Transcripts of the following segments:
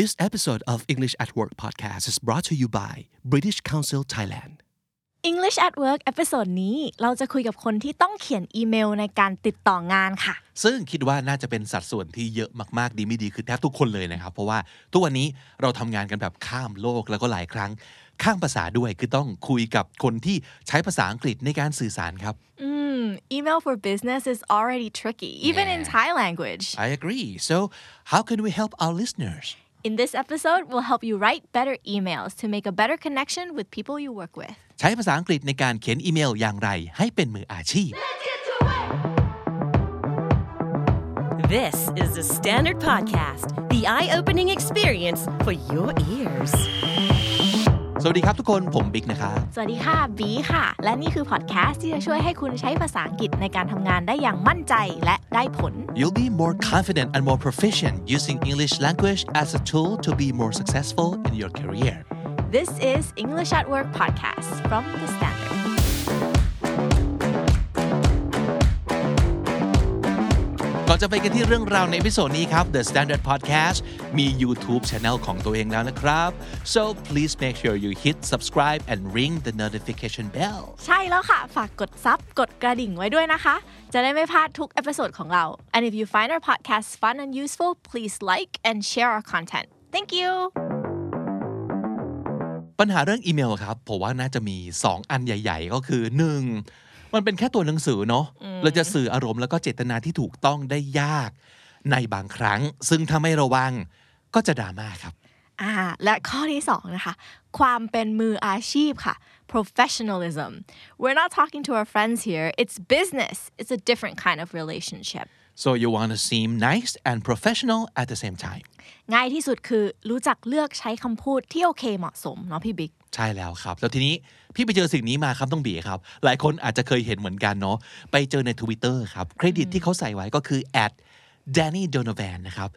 This episode of English at Work podcast is brought to you by British Council Thailand English at Work episode นี้เราจะคุยกับคนที่ต้องเขียนอีเมลในการติดต่องานค่ะ ซึ่งคิดว่าน่าจะเป็นสัดส่วนที่เยอะมากๆ ดีไม่ดีคือแทบทุกคนเลยนะครับ เพราะว่าทุกวันนี้เราทำงานกันแบบข้ามโลกแล้วก็หลายครั้ง ข้ามภาษาด้วยคือต้องคุยกับคนที่ใช้ภาษาอังกฤษในการสื่อสารครับอืม email for business is already tricky even in Yeah. Thai language I agree so how can we help our listeners in this episode we'll help you write better emails to make a better connection with people you work with ใช้ภาษาอังกฤษในการเขียนอีเมลอย่างไรให้เป็นมืออาชีพ This is the Standard Podcast, the eye opening experience for your ears. สวัสดีครับทุกคนผมบิ๊กนะครับสวัสดีค่ะบีค่ะ และนี่คือพอดแคสต์ที่จะช่วยให้คุณใช้ภาษาอังกฤษในการทำงานได้อย่างมั่นใจและได้ผล You'll be more confident and more proficient using English language as a tool to be more successful in your career This is English at Work podcast from the Standard อนจะไปกันที่เรื่องราวในวิดีโอนี้ครับ The Standard Podcast มี YouTube Channel ของตัวเองแล้วนะครับ so please make sure you hit subscribe and ring the notification bell ใช่แล้วค่ะ ฝากกด sub กดกระดิ่งไว้ด้วยนะคะ จะได้ไม่พลาดทุก episode ของเรา and if you find our podcast fun and useful please like and share our content thank you ปัญหาเรื่องอีเมลครับ ผมว่าน่าจะมี 2 อันใหญ่ ๆ ก็คือ 1. มันเป็นแค่ตัวหนังสือเนาะเราจะสื่ออารมณ์แล้วก็เจตนาที่ถูกต้องได้ยากในบางครั้ง ซึ่งถ้าไม่ระวังก็จะดราม่าครับอ่าและข้อที่สองนะคะ ความเป็นมืออาชีพค่ะ professionalism we're not talking to our friends here it's business it's a different kind of relationship so you want to seem nice and professional at the same time ง่ายที่สุดคือรู้จักเลือกใช้คำพูดที่โอเคเหมาะสมเนาะพี่บิ๊ก ใช่แล้วครับ แล้วทีนี้ พี่ไปเจอสิ่งนี้มาครับต้องบีครับ หลายคนอาจจะเคยเห็นเหมือนกันเนาะไปเจอใน Twitter ครับเครดิตที่เขาใส่ไว้ก็คือ at Danny Donovan นะครับ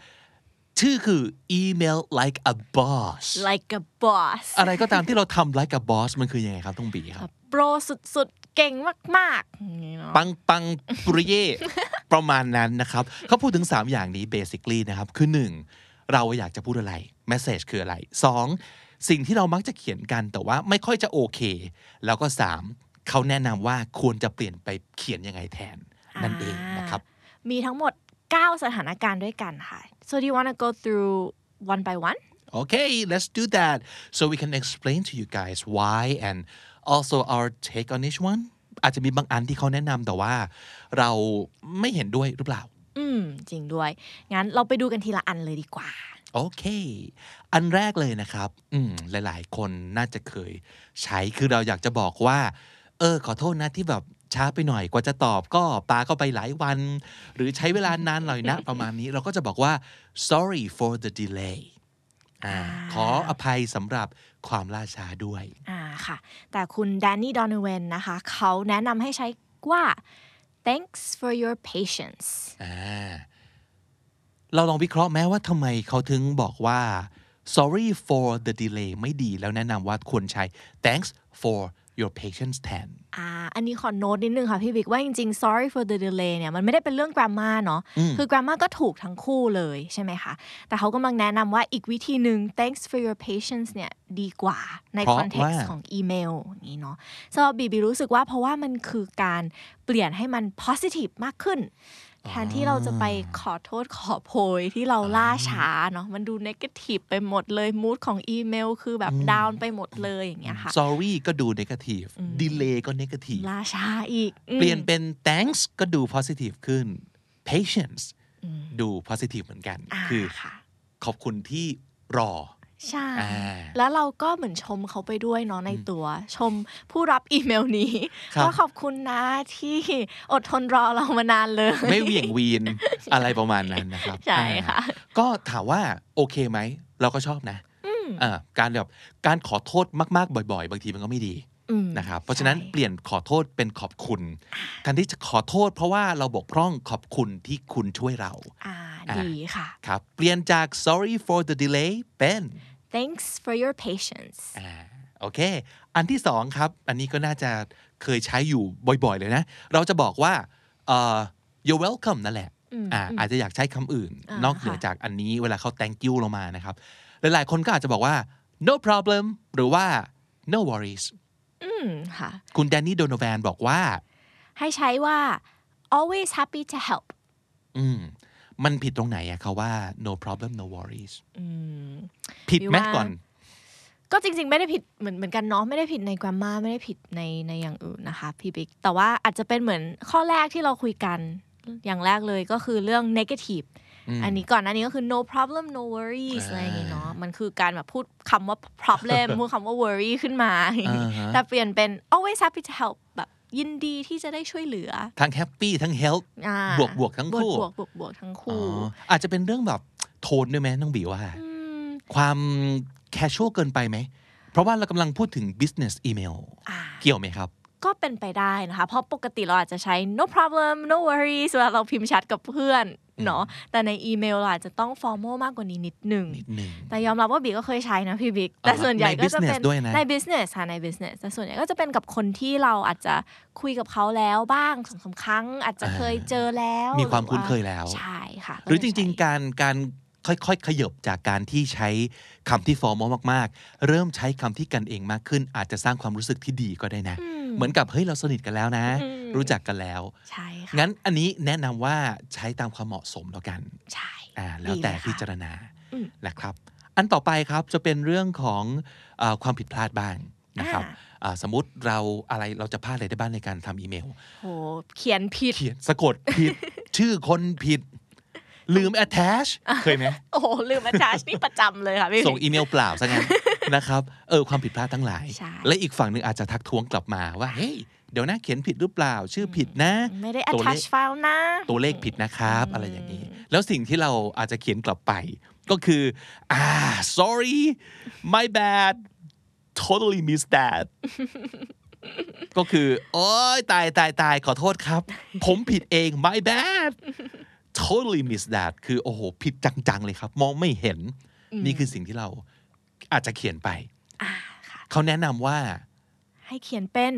ชื่อคือ email like a boss like a boss อะไรก็ตามที่เราทำ like a boss มันคือยังไงครับต้องบีครับ โปรสุดๆ เก่งมากๆอย่างนี้เนาะปังปังปุริเย่ประมาณนั้นนะครับ เขาพูดถึง 3 อย่างนี้ basically นะครับ คือ 1. เราอยากจะพูดอะไร message คืออะไร 2. สิ่งที่เรามักจะเขียนกันแต่ว่าไม่ค่อยจะโอเค แล้วก็ 3. เขาแนะนำว่าควรจะเปลี่ยนไปเขียนยังไงแทนนั่นเองนะครับมีทั้งหมด 9 สถานการณ์ด้วยกันค่ะ so do you want to go through one by one Okay let's do that so we can explain to you guys why and also our take on each one อาจจะมีบางอันที่เขาแนะนำแต่ว่า เราไม่เห็นด้วยหรือเปล่า อืม จริงด้วย งั้นเราไปดูกันทีละอันเลยดีกว่า โอเค อันแรกเลยนะครับ อืมหลาย ๆ คนน่าจะเคยใช้คือเราอยากจะบอกว่า เออ ขอโทษนะที่แบบช้าไปหน่อยกว่าจะตอบก็ปาก็ไปหลายวัน หรือใช้เวลานานหน่อยนะ ประมาณนี้เราก็จะบอกว่า sorry for the delay อ่าขออภัยสำหรับความล่าช้าด้วยอ่าค่ะ แต่คุณแดนนี่ดอนเวนนะคะ เขาแนะนำให้ใช้ว่า thanks for your patience อ่า เราลองวิเคราะห์แม้ว่าทำไมเขาถึงบอกว่า sorry for the delay ไม่ดีแล้วแนะนำว่าควรใช้ thanks for your patience แทนอ่า อันนี้ขอโน้ตนิดนึงค่ะพี่บิ๊กว่าจริงๆ sorry for the delay เนี่ยมันไม่ได้เป็นเรื่อง grammar เนาะ คือ grammar ก็ถูกทั้งคู่เลยใช่ไหมคะ แต่เขากำลังแนะนำว่าอีกวิธีหนึ่ง thanks for your patience เนี่ยดีกว่าในเพราะ context ว่าของอีเมลอย่างนี้เนาะสำหรับบีบีรู้สึกว่าเพราะว่ามันคือการเปลี่ยนให้มัน positive มากขึ้น แทนที่เราจะไปขอโทษขอโพยที่เราล่าช้าเนาะมันดู negative ไปหมดเลย mood ของอีเมลคือแบบ down ไปหมดเลยอย่างเงี้ยค่ะ sorry ก็ดู negative delay ก็ negative ล่าช้าอีกอืมเปลี่ยนเป็น thanks ก็ดู positive ขึ้น patience ดู positive เหมือนกันอ่าคือค่ะขอบคุณที่รอ ใช่อ่าแล้วเราก็เหมือนชมเขาไปด้วยเนาะในตัว ชมผู้รับอีเมลนี้ครับว่าขอบคุณนะที่อดทนรอเรามานานเลย ไม่เหวี่ยงวีนอะไรประมาณนั้นนะครับ ใช่ค่ะอ่าก็ถามว่าโอเคไหม เราก็ชอบนะอ่าการแบบการขอโทษมากๆ บ่อย ๆ บางทีมันก็ไม่ดีอืม นะครับเพราะฉะนั้นใช่เปลี่ยนขอโทษเป็นขอบคุณแทนที่จะขอโทษ เพราะว่าเราบกพร่องขอบคุณที่คุณช่วยเราอ่าอ่าดีค่ะครับเปลี่ยนจาก sorry for the delay เป็น thanks for your patience อ่าโอเค อันที่สองครับ อันนี้ก็น่าจะเคยใช้อยู่บ่อยๆเลยนะ เราจะบอกว่าเอ่อ you're welcome นั่นแหละอ่าอาจจะอยากใช้คำอื่นอ่านอกเหนือค่ะจากอันนี้เวลาเขา thank you ลงมานะครับ หลายๆ คนก็อาจจะบอกว่า no problem หรือว่า no worries อืมค่ะ คุณแดนนี่โดโนแวนบอกว่า ให้ใช้ว่า always happy to help อืมมันผิดตรงไหนอะเขาว่า no problem no worries อืมผิดไหมพี่ว่าก่อน ก็จริง ๆ ไม่ได้ผิดเหมือนเหมือนกันเนาะไม่ได้ผิดใน grammar ไม่ได้ผิดในในอย่างอื่นนะคะพี่บิ๊กแต่ว่าอาจจะเป็นเหมือนข้อแรกที่เราคุยกันอย่างแรกเลยก็คือเรื่อง negative อืมอันนี้ก่อนหน้านี้ก็คือ no problem no worries อ่าอะไรอย่างงี้เนาะมันคือการแบบพูดคำว่า problem พูดคำว่า worry ขึ้นมาอ่าฮะแต่เปลี่ยนเป็น always happy to help แบบยินดีที่จะได้ช่วยเหลือ ทั้ง happy ทั้ง help อ่าบวกบวกทั้งคู่บวกบวกบวกทั้งอ๋คู่ออาจจะเป็นเรื่องแบบโทนด้วยไหมน้องบีว่ามความ casual เกินไปไหม เพราะว่าเรากำลังพูดถึง business email อ่าเกี่ยวไหมครับ ก็เป็นไปได้นะคะ เพราะปกติเราอาจจะใช้ no problem no worries เวลาเราพิมพ์แชทกับเพื่อนเนาะแต่ในอีเมลเราอาจจะต้อง formal มากกว่านี้นิดหนึ่งนิดหนึ่งแต่ยอมรับว่าบิ๊กก็เคยใช้นะพี่บิ๊ก แต่ส่วนใหญ่ในก็จะเป็น business ด้วยนะใน business ค่ะใน business แต่ส่วนใหญ่ก็จะเป็นกับคนที่เราอาจจะคุยกับเขาแล้วบ้างสองสามครั้ง อาจจะเคยเจอแล้ว มีความหอคุ้นเคยแล้ว ใช่ค่ะ หรือจริง ๆ การการค่อยๆ ขยบจากการที่ใช้คำที่ formal มากๆ เริ่มใช้คำที่กันเองมากขึ้น อาจจะสร้างความรู้สึกที่ดีก็ได้นะอืม เหมือนกับเฮ้ยเราสนิทกันแล้วนะอืมรู้จักกันแล้วใช่ค่ะงั้นอันนี้แนะนำว่าใช้ตามความเหมาะสมแล้วกันใช่อ่าแล้วแต่ดีเยค่ะพิจารณาอืมนะครับ อันต่อไปครับจะเป็นเรื่องของเออความผิดพลาดบ้างนะครับอ่าอ่าสมมติเราอะไรเราจะพลาดอะไรได้บ้างในการทำอีเมลโหเขียนผิดเขียนสะกดผิด ชื่อคนผิด ลืม attach เคยไหมโอ้โหลืมอาจารย์นี่ประจำเลยค่ะพี่ส่งอีเมลเปล่าซะงั้น นะครับเออความผิดพลาดทั้งหลายใช่และอีกฝั่งหนึ่งอาจจะทักท้วงกลับมาว่าเฮ้ยเดี๋ยวนะเขียนผิดหรือเปล่าชื่อผิดนะไม่ได้ตัวเลข attach file นะ ตัวเลขผิดนะครับ อะไรอย่างนี้ แล้วสิ่งที่เราอาจจะเขียนกลับไป ก็คืออ่า sorry my bad totally missed that ก็คือ โอ้ยตายตายตายขอโทษครับ ผมผิดเอง my bad totally missed that คือ โอ้โห ผิดจัง ๆ เลยครับ มองไม่เห็น นี่คือสิ่งที่เรา อาจจะเขียนไปอ่าค่ะเขาแนะนำว่า ให้เขียนเป็น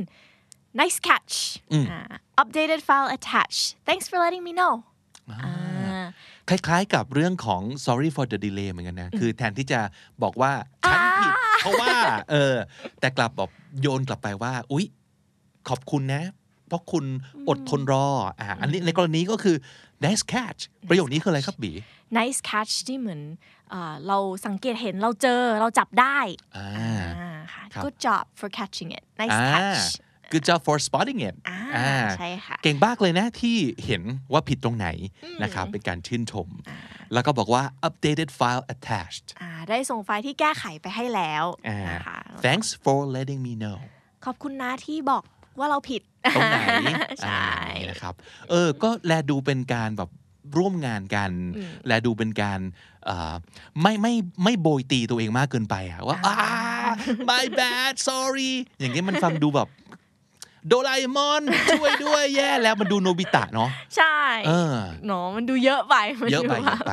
nice catch อืมอ่า updated file attached thanks for letting me know อ่าคล้ายๆกับเรื่องของ sorry for the delay เหมือนกันนะ คือแทนที่จะบอกว่า ฉันผิด เพราะว่า เออ แต่กลับบอกโยนกลับไปว่า อุ๊ย ขอบคุณนะ เพราะคุณอดทนรอ อ่า อันนี้ในกรณีก็คือ nice catch ประโยคนี้คืออะไรครับบี nice catch ที่เหมือน เอ่อเราสังเกตเห็นเราเจอเราจับได้อ่าอ่าค่ะครับ good job for catching it nice อ่า catch good job for spotting it อ่าอ่าใช่ค่ะ เก่งมากเลยนะที่เห็นว่าผิดตรงไหนนะครับ เป็นการชื่นชม แล้วก็บอกว่า updated file attached อ่าได้ส่งไฟล์ที่แก้ไขไปให้แล้วอ่านะคะ thanks for letting me know ขอบคุณนะที่บอกว่าเราผิดตรงไหน ใช่อ่าอย่างนี้นะครับ เออ ก็แลดูเป็นการแบบร่วมงานกัน แลดูเป็นการเอ่อ ไม่ไม่ไม่โบยตีตัวเองมากเกินไปอะว่าอ่า my bad sorry อย่างนี้มันฟังดูแบบโดราเอมอนช่วยด้วยแย่แล้วมันดูโนบิตะเนาะใช่เออเนาะมันดูเยอะไปมันเยอะไปดูเยอะไป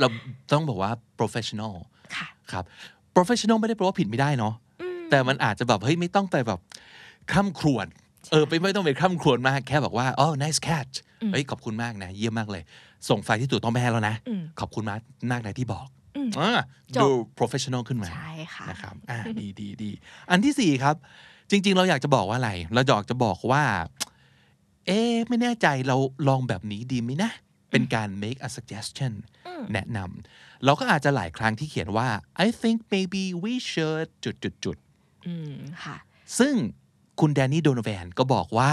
เราต้องบอกว่า professional ค่ะครับ professional ไม่ได้แปลว่าผิดไม่ได้เนาะแต่มันอาจจะแบบเฮ้ยไม่ต้องไปแบบคร่ำครวญเออไปไม่ต้องไปคร่ำครวญมากแค่บอกว่าอ๋อ nice catch เฮ้ยขอบคุณมากนะ เยี่ยมมากเลย ส่งไฟล์ที่ถูกต้องไปให้แล้วนะอืมขอบคุณมากมากนะที่บอกอืมอ่าจบดู professional ขึ้นมาใช่ค่ะนะครับอ่าดีดีดีอันที่สี่ครับ จริง ๆ เราอยากจะบอกว่าอะไร เราอยากจะบอกว่า เอ๊ะไม่แน่ใจเราลองแบบนี้ดีไหมนะ เป็นการ make a suggestion แนะนำเราก็อาจจะหลายครั้งที่เขียนว่า I think maybe we should จุดจุดจุดอืมค่ะ ซึ่งคุณแดนนี่โดนแวนก็บอกว่า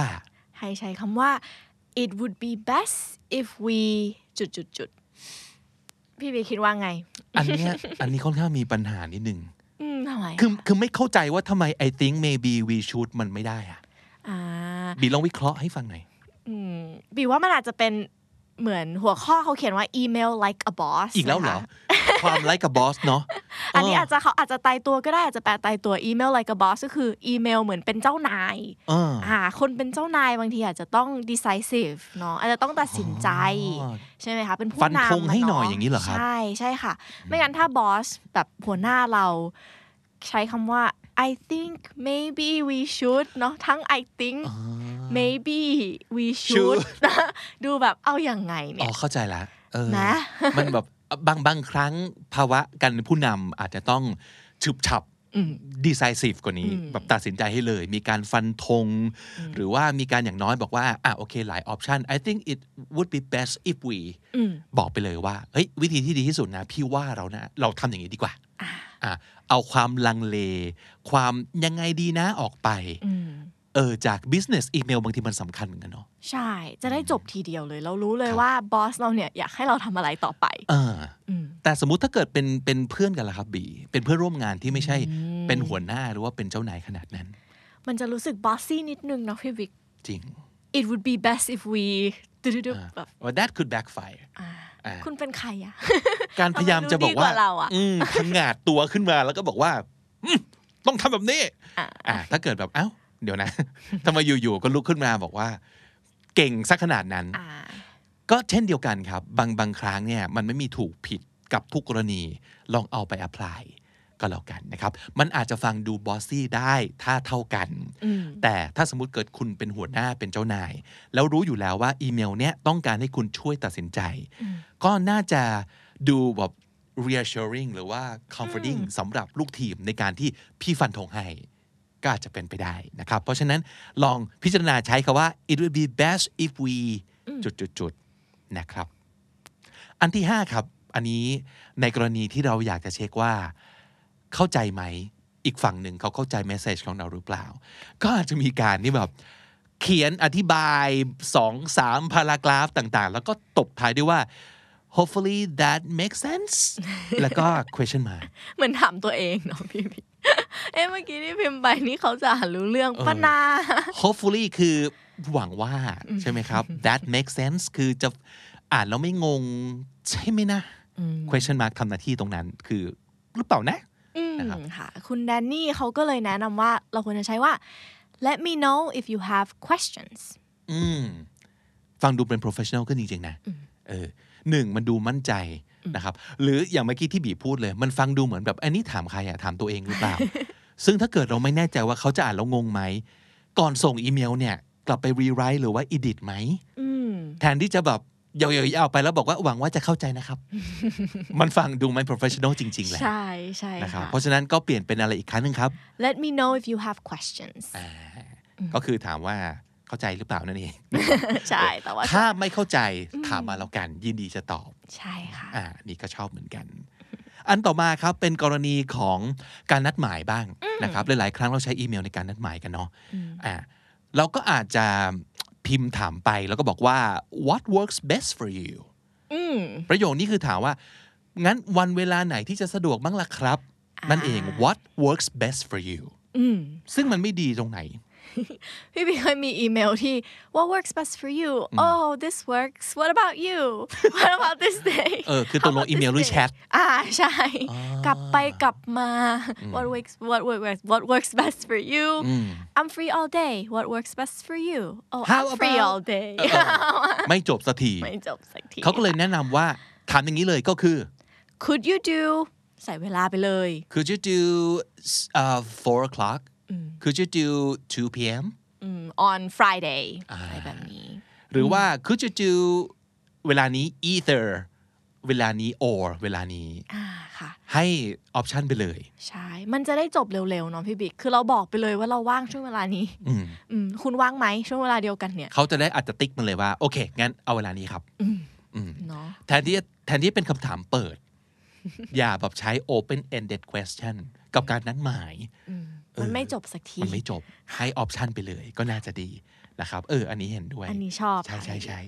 ให้ใช้คำว่า it would be best if we จุดจุดจุดพี่บีคิดว่าไง อันเนี้ยอันนี้ค่อนข้างมีปัญหานิดนึงอืมทำไมคือคือไม่เข้าใจว่าทำไม I think maybe we should มันไม่ได้อะอ่าบีลองวิเคราะห์ให้ฟังหน่อยอืมบีว่ามันอาจจะเป็น เหมือนหัวข้อเขาเขียนว่า email like a boss อีกแล้วเหรอนะคะความไลค์กับบอสเนาะอันนี้อาจจะเขาอาจจะตายตัวก็ได้อาจจะแปลตายตัว email like a boss ก็คืออีเมลเหมือนเป็นเจ้านายเอออ่าคนเป็นเจ้านายบางทีอาจจะต้อง decisive เนาะอาจจะต้องตัดสินใจอ๋อใช่ไหมคะเป็นผู้ฟันนำธงให้หน่อยะอย่างนี้เหรอครับใช่ใช่ค่ะ ไม่งั้นถ้าบอสแบบหัวหน้าเราใช้คำว่า I think maybe we should เนาะทั้ง I think maybe we should ดูแบบเอาอย่างไงอ๋เนี่อยเข้าใจละเออนะมันแบบบางบางครั้งภาวะการเป็นผู้นำอาจจะต้องฉุบฉับ decisive กว่านี้แบบตัดสินใจให้เลย มีการฟันธงหรือว่ามีการอย่างน้อยบอกว่าอะโอเคหลาย option I think it would be best if we บอกไปเลยว่าเฮ้ยวิธีที่ดีที่สุดนะ พี่ว่าเรานะ เราทำอย่างนี้ดีกว่าอะเอาความลังเล ความยังไงดีนะออกไป เออจาก business email บางทีมันสำคัญเหมือนกันเนาะใช่ จะได้จบทีเดียวเลย เรารู้เลยว่าบอสเราเนี่ยอยากให้เราทำอะไรต่อไปเอออแต่สมมุติถ้าเกิดเป็นเป็นเพื่อนกันล่ะครับบี เป็นเพื่อนร่วมงานที่ไม่ใช่เป็นหัวหน้าหรือว่าเป็นเจ้านายขนาดนั้น มันจะรู้สึกบอสซี่นิดนึงเนาะพี่วิกจริง it would be best if we ดึบๆแบบว่า that could backfire อ่าคุณเป็นใครอะการพยายามจะบอกว่าทำไมรู้ดีกว่าเราอะอืมพังงาดตัวขึ้นมาแล้วก็บอกว่าอืมต้องทำแบบนี้อ่าถ้าเกิดแบบเอ้า เดี๋ยวนะทำไมอยู่ๆก็ลุกขึ้นมาบอกว่า เก่งสักขนาดนั้นอ่าก็เช่นเดียวกันครับ บางบางครั้งเนี่ยมันไม่มีถูกผิดกับทุกกรณีลองเอาไป apply ก็แล้วกันนะครับ มันอาจจะฟังดูบอสซี่ได้ถ้าเท่ากัน แต่ถ้าสมมติเกิดคุณเป็นหัวหน้าเป็นเจ้านาย แล้วรู้อยู่แล้วว่าอีเมลเนี้ยต้องการให้คุณช่วยตัดสินใจ ก็น่าจะดูแบบ reassuring หรือว่า comforting สำหรับลูกทีมในการที่พี่ฟันธงให้ ก็อาจจะเป็นไปได้นะครับ เพราะฉะนั้นลองพิจารณาใช้คาว่า it would be best if we จุดๆๆนะครับ อันที่ 5 ครับ อันนี้ในกรณีที่เราอยากจะเช็คว่า เข้าใจไหม อีกฝั่งหนึ่งเขาเข้าใจเมสเซจของเราหรือเปล่า ก็อาจจะมีการที่แบบเขียนอธิบายสองสามพารากราฟต่างๆ แล้วก็ตบท้ายด้วยว่า hopefully that makes sense แล้วก็ question mark เหมือนถามตัวเองเนาะพี่วิก เอ๊ะเมื่อกี้ที่พิมพ์ไปนี่เขาจะอ่านรู้เรื่องปะนา hopefully คือหวังว่าใช่ไหมครับ that makes sense คือจะอ่านแล้วไม่งงใช่ไหมนะ question mark ทำหน้าที่ตรงนั้นคือหรือเปล่านะอืมนะครับค่ะคุณแดนนี่เขาก็เลยแนะนำว่าเราควรจะใช้ว่า let me know if you have questions อืมฟังดูเป็น professional ขึ้นจริงๆนะเออหนึ่งมันดูมั่นใจ นะครับหรืออย่างเมื่อกี้ที่บีพูดเลย มันฟังดูเหมือนแบบอันนี้ถามใครอะถามตัวเองหรือเปล่า ซึ่งถ้าเกิดเราไม่แน่ใจว่าเขาจะอ่านแล้วงงไหม ก่อนส่งอีเมลเนี่ย กลับไปรีไรต์หรือว่า edit ไหมอืมแทนที่จะแบบยาวๆๆไปแล้วบอกว่าหวังว่าจะเข้าใจนะครับ มันฟังดูไม่ professional จริง ๆ แหละ ใช่ใช่นะครับค่ะเพราะฉะนั้นก็เปลี่ยนเป็นอะไรอีกครั้งหนึงครับ let me know if you have questions ก็คือถามว่า เข้าใจหรือเปล่านั่นเองใช่แต่ว่าถ้าไม่เข้าใจถามมาแล้วกัน ยินดีจะตอบ ใช่ค่ะอ่านี่ก็ชอบเหมือนกัน อันต่อมาครับเป็นกรณีของการนัดหมายบ้างนะครับหลายๆครั้งเราใช้อีเมลในการนัดหมายกันเนาะอ่าเราก็อาจจะพิมพ์ถามไปแล้วก็บอกว่า what works best for you อืมประโยคนี้คือถามว่า งั้นวันเวลาไหนที่จะสะดวกบ้างล่ะครับนั่นเอง what works best for you ซึ่งมันไม่ดีตรงไหน พี่บีเคยมีอีเมลที่ what works best for you oh this works what about you what about this day เออคือตกลง How about อีเมล this หรือ day? แชท อ่าใช่ กลับไปกลับมา what works what works what works best for you I'm free all day what works best for you oh How I'm free about- all day ไม่จบสักที ไม่จบสักที เขาก็เลยแนะนำว่าถามอย่างนี้เลยก็คือ could you do ใส่เวลาไปเลย could you do uh, four o'clock Could you do 2 p.m. อืม on Friday อะไรแบบนี้ หรือว่า could you do เวลานี้ either เวลานี้ or เวลานี้อ่าค่ะให้ออปชันไปเลย ใช่ มันจะได้จบเร็วๆเนาะพี่บิ๊ก คือเราบอกไปเลยว่าเราว่างช่วงเวลานี้อืมอืมคุณว่างไหมช่วงเวลาเดียวกันเนี่ย เขาจะได้อาจจะติ๊กมาเลยว่า โอเค งั้นเอาเวลานี้ครับเนาะแทนที่แทนที่เป็นคำถามเปิด อย่าแบบใช้ open ended question กับการนัดหมาย มันไม่จบสักที มันไม่จบให้ออปชันไปเลย ก็น่าจะดีนะครับ เออ อันนี้เห็นด้วย อันนี้ชอบ ใช่ค่ะใช่ใช่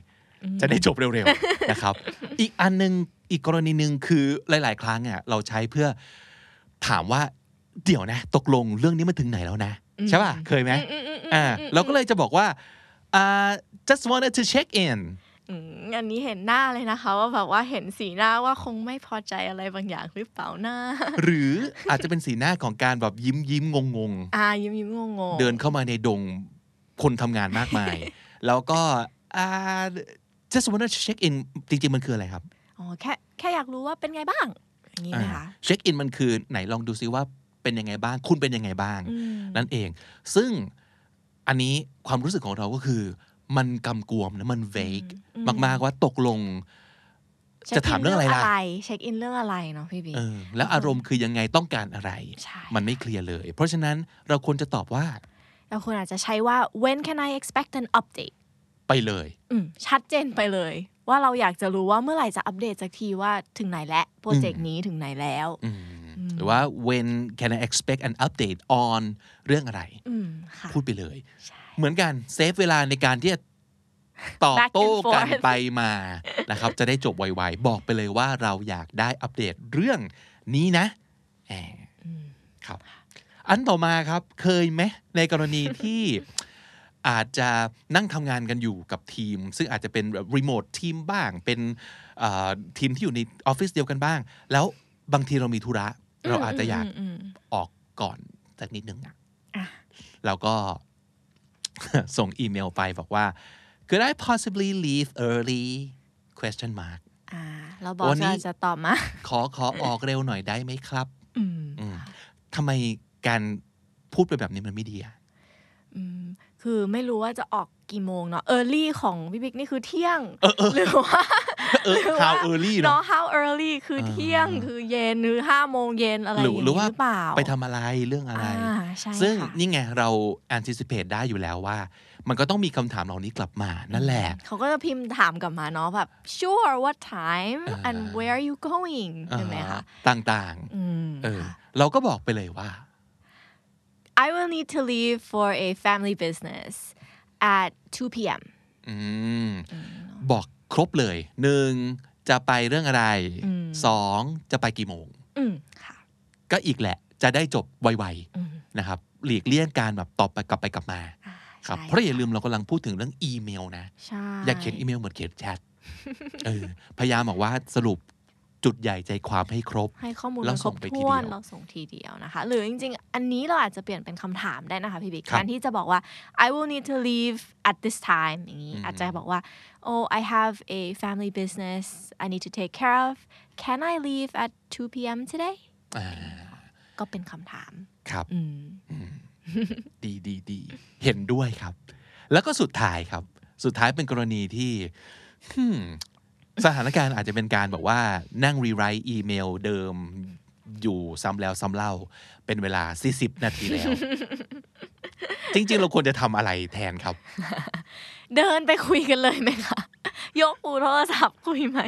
จะได้จบเร็วๆนะครับ อีกอันหนึงอีกกรณีหนึ่งคือหลาย ๆ ครั้งอะเราใช้เพื่อถามว่าเดี๋ยวนะ ตกลงเรื่องนี้มันถึงไหนแล้วนะ ใช่ป่ะ เคยไหมอ่าเราก็เลยจะบอกว่าอ่า just wanted to check in อืมอันนี้เห็นหน้าเลยนะคะ ว่าแบบว่าเห็นสีหน้าว่าคงไม่พอใจอะไรบางอย่างหรือเปล่านะหรืออาจจะเป็นสีหน้าของการแบบยิ้มยิ้มงงงอ่ายิ้มยิ้มงงๆๆเดินเข้ามาในดงคนทำงานมากมาย แล้วก็อ่า just wanted to check in จริงๆ มันคืออะไรครับอ๋อแค่แค่อยากรู้ว่าเป็นไงบ้างอย่างนี้นะคะเช็คอินมันคือไหนลองดูซิว่าเป็นยังไงบ้าง คุณเป็นยังไงบ้าง นั่นเอง ซึ่งอันนี้ความรู้สึกของเราก็คือ มันกำกวมนะมัน vague มาก ๆ ว่าตกลงช็คจะถามเรื่องอะไรล่ะเช็คอินเรื่องอะไรเนาะพี่บิ๊กเออแล้วอารมณ์คือยังไงต้องการอะไรใช่มันไม่เคลียร์เลย เพราะฉะนั้นเราควรจะตอบว่าแล้วคุณอาจจะใช้ว่า when can I expect an update ไปเลยอืมชัดเจนไปเลย ว่าเราอยากจะรู้ว่าเมื่อไหร่จะอัปเดตสักทีว่าถึงไหนแล้วโปรเจกต์นี้ถึงไหนแล้วอืม หรือว่า when can I expect an update on เรื่องอะไรอืมค่ะพูดไปเลย เหมือนกัน save เวลาในการที่จะตอบ Back and โต้กัน forth ไปมานะครับ จะได้จบไวๆ บอกไปเลยว่าเราอยากได้อัปเดตเรื่องนี้นะแหมครับ อันต่อมาครับเคยไหมในกรณีที่อาจจะนั่งทำงานกันอยู่กับทีม ซึ่งอาจจะเป็นรีโมททีมบ้าง เป็นเอ่อทีมที่อยู่ในออฟฟิศเดียวกันบ้าง แล้วบางทีเรามีธุระ เราอาจจะอยากอืมออกก่อนสักนิดนึงอะแล้วก็ส่งอีเมลไปบอกว่า could I possibly leave early question mark อ่าเราบอวัสนนี้จะตอบมา ขอขอออกเร็วหน่อยได้ไหมครับอืมอืมทำไมการพูดไปแบบนี้มันไม่ดีอะอืมคือไม่รู้ว่าจะออกกี่โมงเนาะ early ของพี่บิ๊กนี่คือเที่ยงหรือว่าเออ how early เนาะเนาะ how early คือเที่ยงคือเย็นหรือห้าโมงเย็นอะไรหอรืย่างหรือนี้ว่าหรือเปล่าไปทำอะไรเรื่องอะไรอ่าใช่ซึ่งค่ะนี่ไงเรา anticipate ได้อยู่แล้วว่า มันก็ต้องมีคำถามเหล่านี้กลับมานั่นแหละ เขาก็จะพิมพ์ถามกลับมาเนาะแบบ sure what time and where are you going ใช่ไหมคะต่างอืมๆเออเราก็บอกไปเลยว่า I will need to leave for a family business at 2 p.m. อืมบอก ครบเลยหนึ่งจะไปเรื่องอะไรสองจะไปกี่โมงอืมค่ะก็อีกแหละจะได้จบไวๆนะครับ หลีกเลี่ยงการแบบตอบไปกลับไปกลับมาครับใช่เพราะอย่าลืมเรากำลังพูดถึงเรื่องอีเมลนะใช่อย่าเขียนอีเมลเหมือนเขียนแชทเออพยายามบอกว่าสรุป จุดใหญ่ใจความให้ครบ ให้ข้อมูลแล้วมันครส่บงไปทีถ้วนเดียวเราส่งทีเดียวนะคะ หรือจริง ๆ อันนี้เราอาจจะเปลี่ยนเป็นคำถามได้นะคะพี่บิ๊กครับแทนที่จะบอกว่า I will need to leave at this time อย่างนี้อาจจะบอกว่า oh I have a family business I need to take care of can I leave at 2 p.m. today อ่าก็เป็นคำถามครับอืมดีดีดีเห็นด้วยครับ แล้วก็สุดท้ายครับ สุดท้ายเป็นกรณีที่ hmm สถานการณ์อาจจะเป็นการบอกว่านั่งรีไรต์อีเมลเดิมอยู่ซ้ำแล้วซ้ำเล่าเป็นเวลา 40 นาทีแล้ว จริง ๆ เราควรจะทำอะไรแทนครับ เดินไปคุยกันเลยไหมคะ ยกหูโทรศัพท์คุยไหม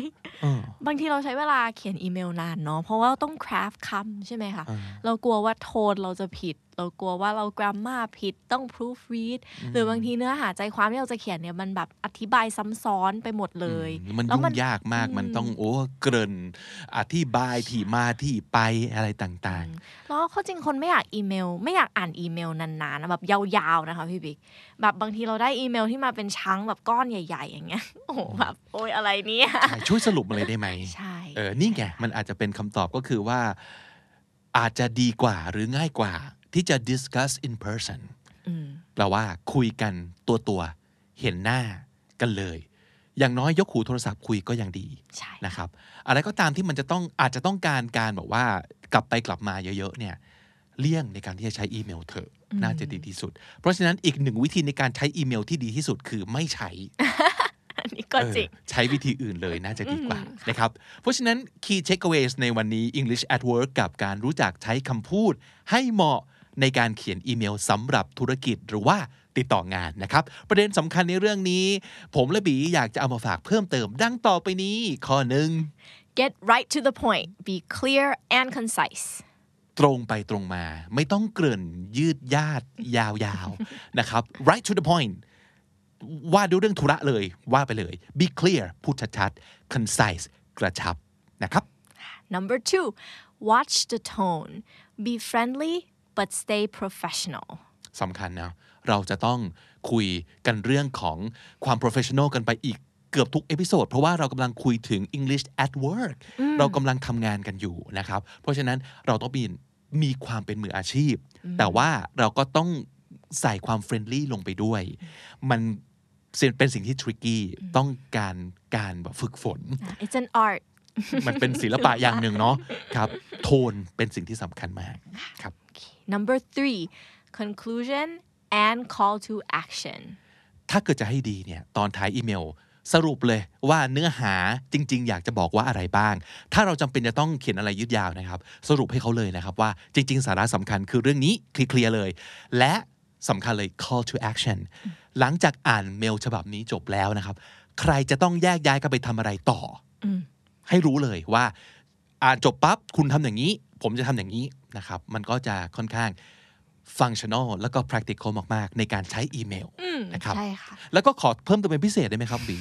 เออบางทีเราใช้เวลาเขียนอีเมลนานเนาะเพราะว่าต้องคราฟคำใช่ไหมคะ เรากลัวว่าโทนเราจะผิด เรากลัวว่าเรากราฟมาผิดต้อง proofread หรือบางทีเนื้อหาใจความที่เราจะเขียนเนี่ยมันแบบอธิบายซ้ำซ้อนไปหมดเลยอืมมันแล้วยุ่งยากมากมันต้องโอ้เกริ่นอธิบายที่มาที่ไปอะไรต่างแล้วข้อจริงคนไม่อยากอีเมล ไม่อยากอ่านอีเมลนานๆนะแบบยาวๆนะคะพี่บิ๊กแบบบางทีเราได้อีเมลที่มาเป็นชั้งแบบก้อนใหญ่ ๆ อย่างเงี้ยโอ้โหแบบโอ้ยอะไรเนี่ยๆใช่ช่วยสรุปมาเลยได้ไหมใช่เออนี่ไงมันอาจจะเป็นคำตอบก็คือว่า อาจจะดีกว่าหรือง่ายกว่าที่จะ discuss in person อืมแปลว่าคุยกันตัวตัวๆเห็นหน้ากันเลย อย่างน้อยยกหูโทรศัพท์คุยก็ยังดีใช่นะครับ อะไรก็ตามที่มันจะต้องอาจจะต้องการการแบบว่ากลับไปกลับมาเยอะๆเนี่ยเลี่ยงในการที่จะใช้อีเมลเถอะน่าจะดีที่สุด เพราะฉะนั้นอีกหนึ่งวิธีในการใช้อีเมลที่ดีที่สุดคือไม่ใช้ อันนี้ก็จริงเออใช้วิธีอื่นเลยน่าจะดีกว่านะครับเพราะฉะนั้น key takeaways ในวันนี้ English at work กับการรู้จักใช้คำพูด ให้เหมาะในการเขียนอีเมลสำหรับธุรกิจหรือว่าติดต่องานนะครับ ประเด็นสำคัญในเรื่องนี้ ผมและบีอยากจะเอามาฝากเพิ่มเติมดังต่อไปนี้ ข้อหนึ่ง get right to the point be clear and concise ตรงไปตรงมา ไม่ต้องเกริ่นยืดยาดยาวๆนะครับ right to the point ว่าด้วยเรื่องธุระเลยว่าไปเลย be clear พูดชัดๆ concise กระชับนะครับ number two watch the tone be friendly but stay professional สำคัญนะเราจะต้องคุยกันเรื่องของความ professional กันไปอีกเกือบทุกเอพิโซดเพราะว่าเรากำลังคุยถึง English at work เรากำลังทำงานกันอยู่นะครับ เพราะฉะนั้นเราต้องมีมีความเป็นมืออาชีพ แต่ว่าเราก็ต้องใส่ความเฟรนลี่ลงไปด้วย มัน เป็นสิ่งที่ tricky ต้องการการแบบฝึกฝน it's an art มันเป็นศิลปะอย่างหนึ่งเนาะครับ โทนเป็นสิ่งที่สำคัญมากครับ number three conclusion and call to action ถ้าเกิดจะให้ดีเนี่ยตอนท้ายอีเมล สรุปเลยว่าเนื้อหาจริง ๆ อยากจะบอกว่าอะไรบ้าง ถ้าเราจำเป็นจะต้องเขียนอะไรยืดยาวนะครับ สรุปให้เขาเลยนะครับว่าจริง ๆ สาระสำคัญคือเรื่องนี้เคลียร์ๆเลย และสำคัญเลย call to action หลังจากอ่านเมลฉบับนี้จบแล้วนะครับ ใครจะต้องแยกย้ายกันไปทำอะไรต่ออให้รู้เลยว่า อ่านจบปั๊บคุณทำอย่างนี้ ผมจะทำอย่างนี้นะครับ มันก็จะค่อนข้าง functional แล้วก็ practical มาก ๆ ในการใช้อีเมลนะครับใช่ค่ะแล้วก็ขอเพิ่มเติมเป็นพิเศษได้ไหมครับบี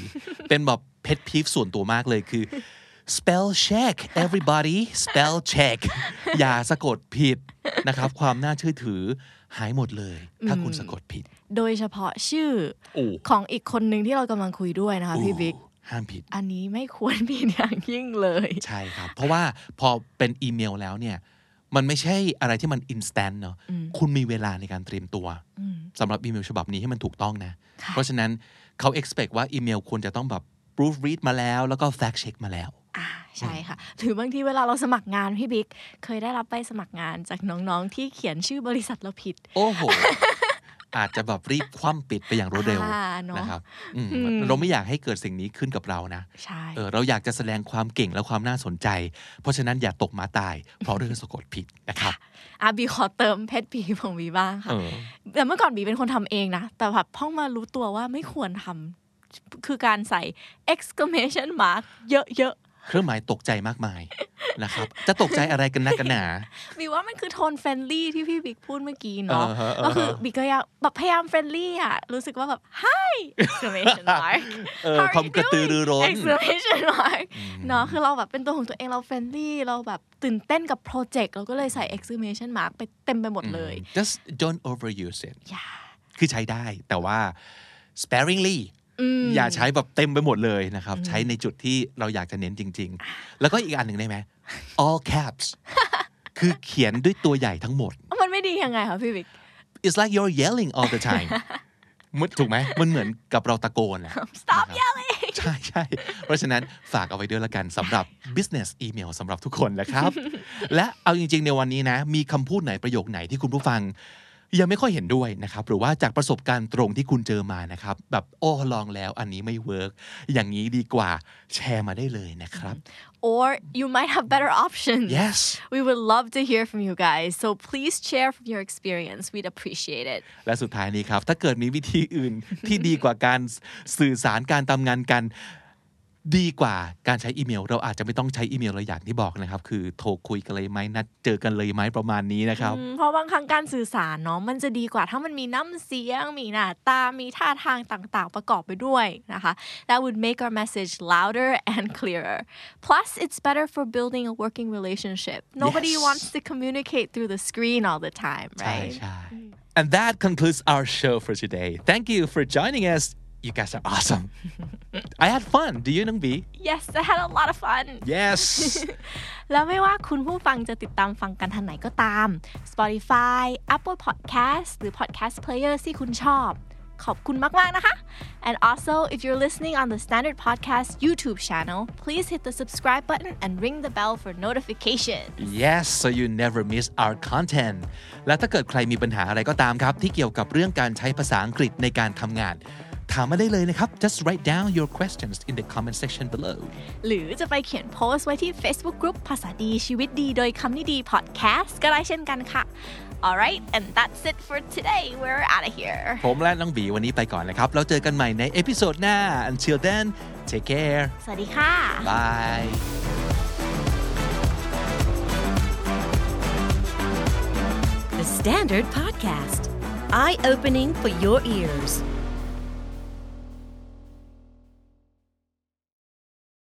เป็นแบบ pet peeve ส่วนตัวมากเลยคือ spell check everybody spell check อย่าสะกดผิดนะครับ ความน่าเชื่อถือหายหมดเลย ถ้าคุณสะกดผิด โดยเฉพาะชื่อโอ้ของอีกคนหนึ่งที่เรากำลังคุยด้วยนะคะพี่บิ๊กห้ามผิด อันนี้ไม่ควรผิดอย่างยิ่งเลย ใช่ครับ เพราะว่าพอเป็นอีเมลแล้วเนี่ย มันไม่ใช่อะไรที่มัน instant เนาะคุณมีเวลาในการเตรียมตัวสำหรับอีเมลฉบับนี้ให้มันถูกต้องนะค่ะเพราะฉะนั้นเขา expect ว่าอีเมลควรจะต้องแบบ proof read มาแล้ว แล้วก็ fact check มาแล้วอ่าใช่ค่ะ หรือบางทีเวลาเราสมัครงานพี่บิ๊กเคยได้รับใบสมัครงานจากน้องๆที่เขียนชื่อบริษัทเราผิด โอ้โห อาจจะแบบรีบคว่ำปิดไปอย่างรวดเร็วอ่าเนอะนะครับอืมเราไม่อยากให้เกิดสิ่งนี้ขึ้นกับเรานะใช่เออเราอยากจะแสดงความเก่งและความน่าสนใจ เพราะฉะนั้นอย่าตกหมาตาย เพราะเรื่องสะกดผิดนะครับอะบีขอเติมเพชรบีของบีบ้างค่ะเออแต่เมื่อก่อนบีเป็นคนทำเองนะ แต่แบบเพิ่งมารู้ตัวว่าไม่ควรทำคือการใส่ exclamation mark เยอะ เครื่องหมายตกใจมากมายนะครับ จะตกใจอะไรกันนักกันหนาๆบีว่ามันคือโทน friendly ที่พี่บิ๊กพูดเมื่อกี้เนาะอ่าฮะก็คืออ่าฮะบีก็อยากแบบพยายาม friendly อะรู้สึกว่าแบบ hi exclamation mark เออ How are ความ you กระตือรือร้น doing? exclamation mark เนาะคือเราแบบเป็นตัวของตัวเองเรา friendly เราแบบตื่นเต้นกับโปรเจกต์เราก็เลยใส่ exclamation mark ไปเต็มไปหมดเลย just don't overuse it อย่าคือใช้ได้แต่ว่า sparingly อย่าใช้แบบเต็มไปหมดเลยนะครับ ใช้ในจุดที่เราอยากจะเน้นจริง ๆ แล้วก็อีกอันหนึ่งได้ไหม all caps คือเขียนด้วยตัวใหญ่ทั้งหมด มันไม่ดียังไงคะพี่บิ๊ก it's like you're yelling all the time มันถูกไหมมันเหมือนกับเราตะโกนอะ stop นะครับ yelling ใช่ใช่เพราะฉะนั้นฝากเอาไว้ด้วยละกันสำหรับ business email สำหรับทุกคนนะครับ และเอาจริง ๆ ในวันนี้นะ มีคำพูดไหนประโยคไหนที่คุณผู้ฟัง ยังไม่ค่อยเห็นด้วยนะครับ หรือว่าจากประสบการณ์ตรงที่คุณเจอมานะครับ แบบโอ้ลองแล้วอันนี้ไม่เวิร์กอย่างนี้ดีกว่าแชร์มาได้เลยนะครับ or you might have better options yes we would love to hear from you guys so please share from your experience we'd appreciate it และสุดท้ายนี้ครับ ถ้าเกิดมีวิธีอื่นที่ดีกว่าการสื่อสารการทำงานกัน ดีกว่าการใช้อีเมล เราอาจจะไม่ต้องใช้อีเมลเลยอย่างที่บอกนะครับ คือโทรคุยกันเลยไหมนัดเจอกันเลยไหมประมาณนี้นะครับอืมเพราะบางครั้งการสื่อสารเนาะมันจะดีกว่าถ้ามันมีน้ำเสียง มีหน้าตา มีท่าทางต่างๆ ประกอบไปด้วยนะคะ that would make our message louder and clearer plus it's better for building a working relationship nobody Yes. wants to communicate through the screen all the time ใช่ right ใช่ and that concludes our show for today thank you for joining us you guys are awesome I had fun do you น้องบี yes I had a lot of fun yes แล้วไม่ว่าคุณผู้ฟังจะติดตามฟังกันทางไหนก็ตาม Spotify Apple Podcast หรือ Podcast Player ที่คุณชอบ ขอบคุณมาก ๆ นะคะ and also if you're listening on the Standard Podcast YouTube channel please hit the subscribe button and ring the bell for notification Yes so you never miss our content และถ้าเกิดใครมีปัญหาอะไรก็ตามครับ ที่เกี่ยวกับเรื่องการใช้ภาษาอังกฤษในการทำงาน ถามมาได้เลยนะครับ just write down your questions in the comment section below หรือจะไปเขียนโพสต์ไว้ที่ Facebook Group ภาษาดีชีวิตดีโดยคำนี้ดี Podcast ก็ได้เช่นกันค่ะ alright and that's it for today we're out of here ผมและน้องบีวันนี้ไปก่อนนะครับ แล้วเจอกันใหม่ในเอพิโซดหน้า until then take care สวัสดีค่ะ bye The Standard Podcast, eye opening for your ears.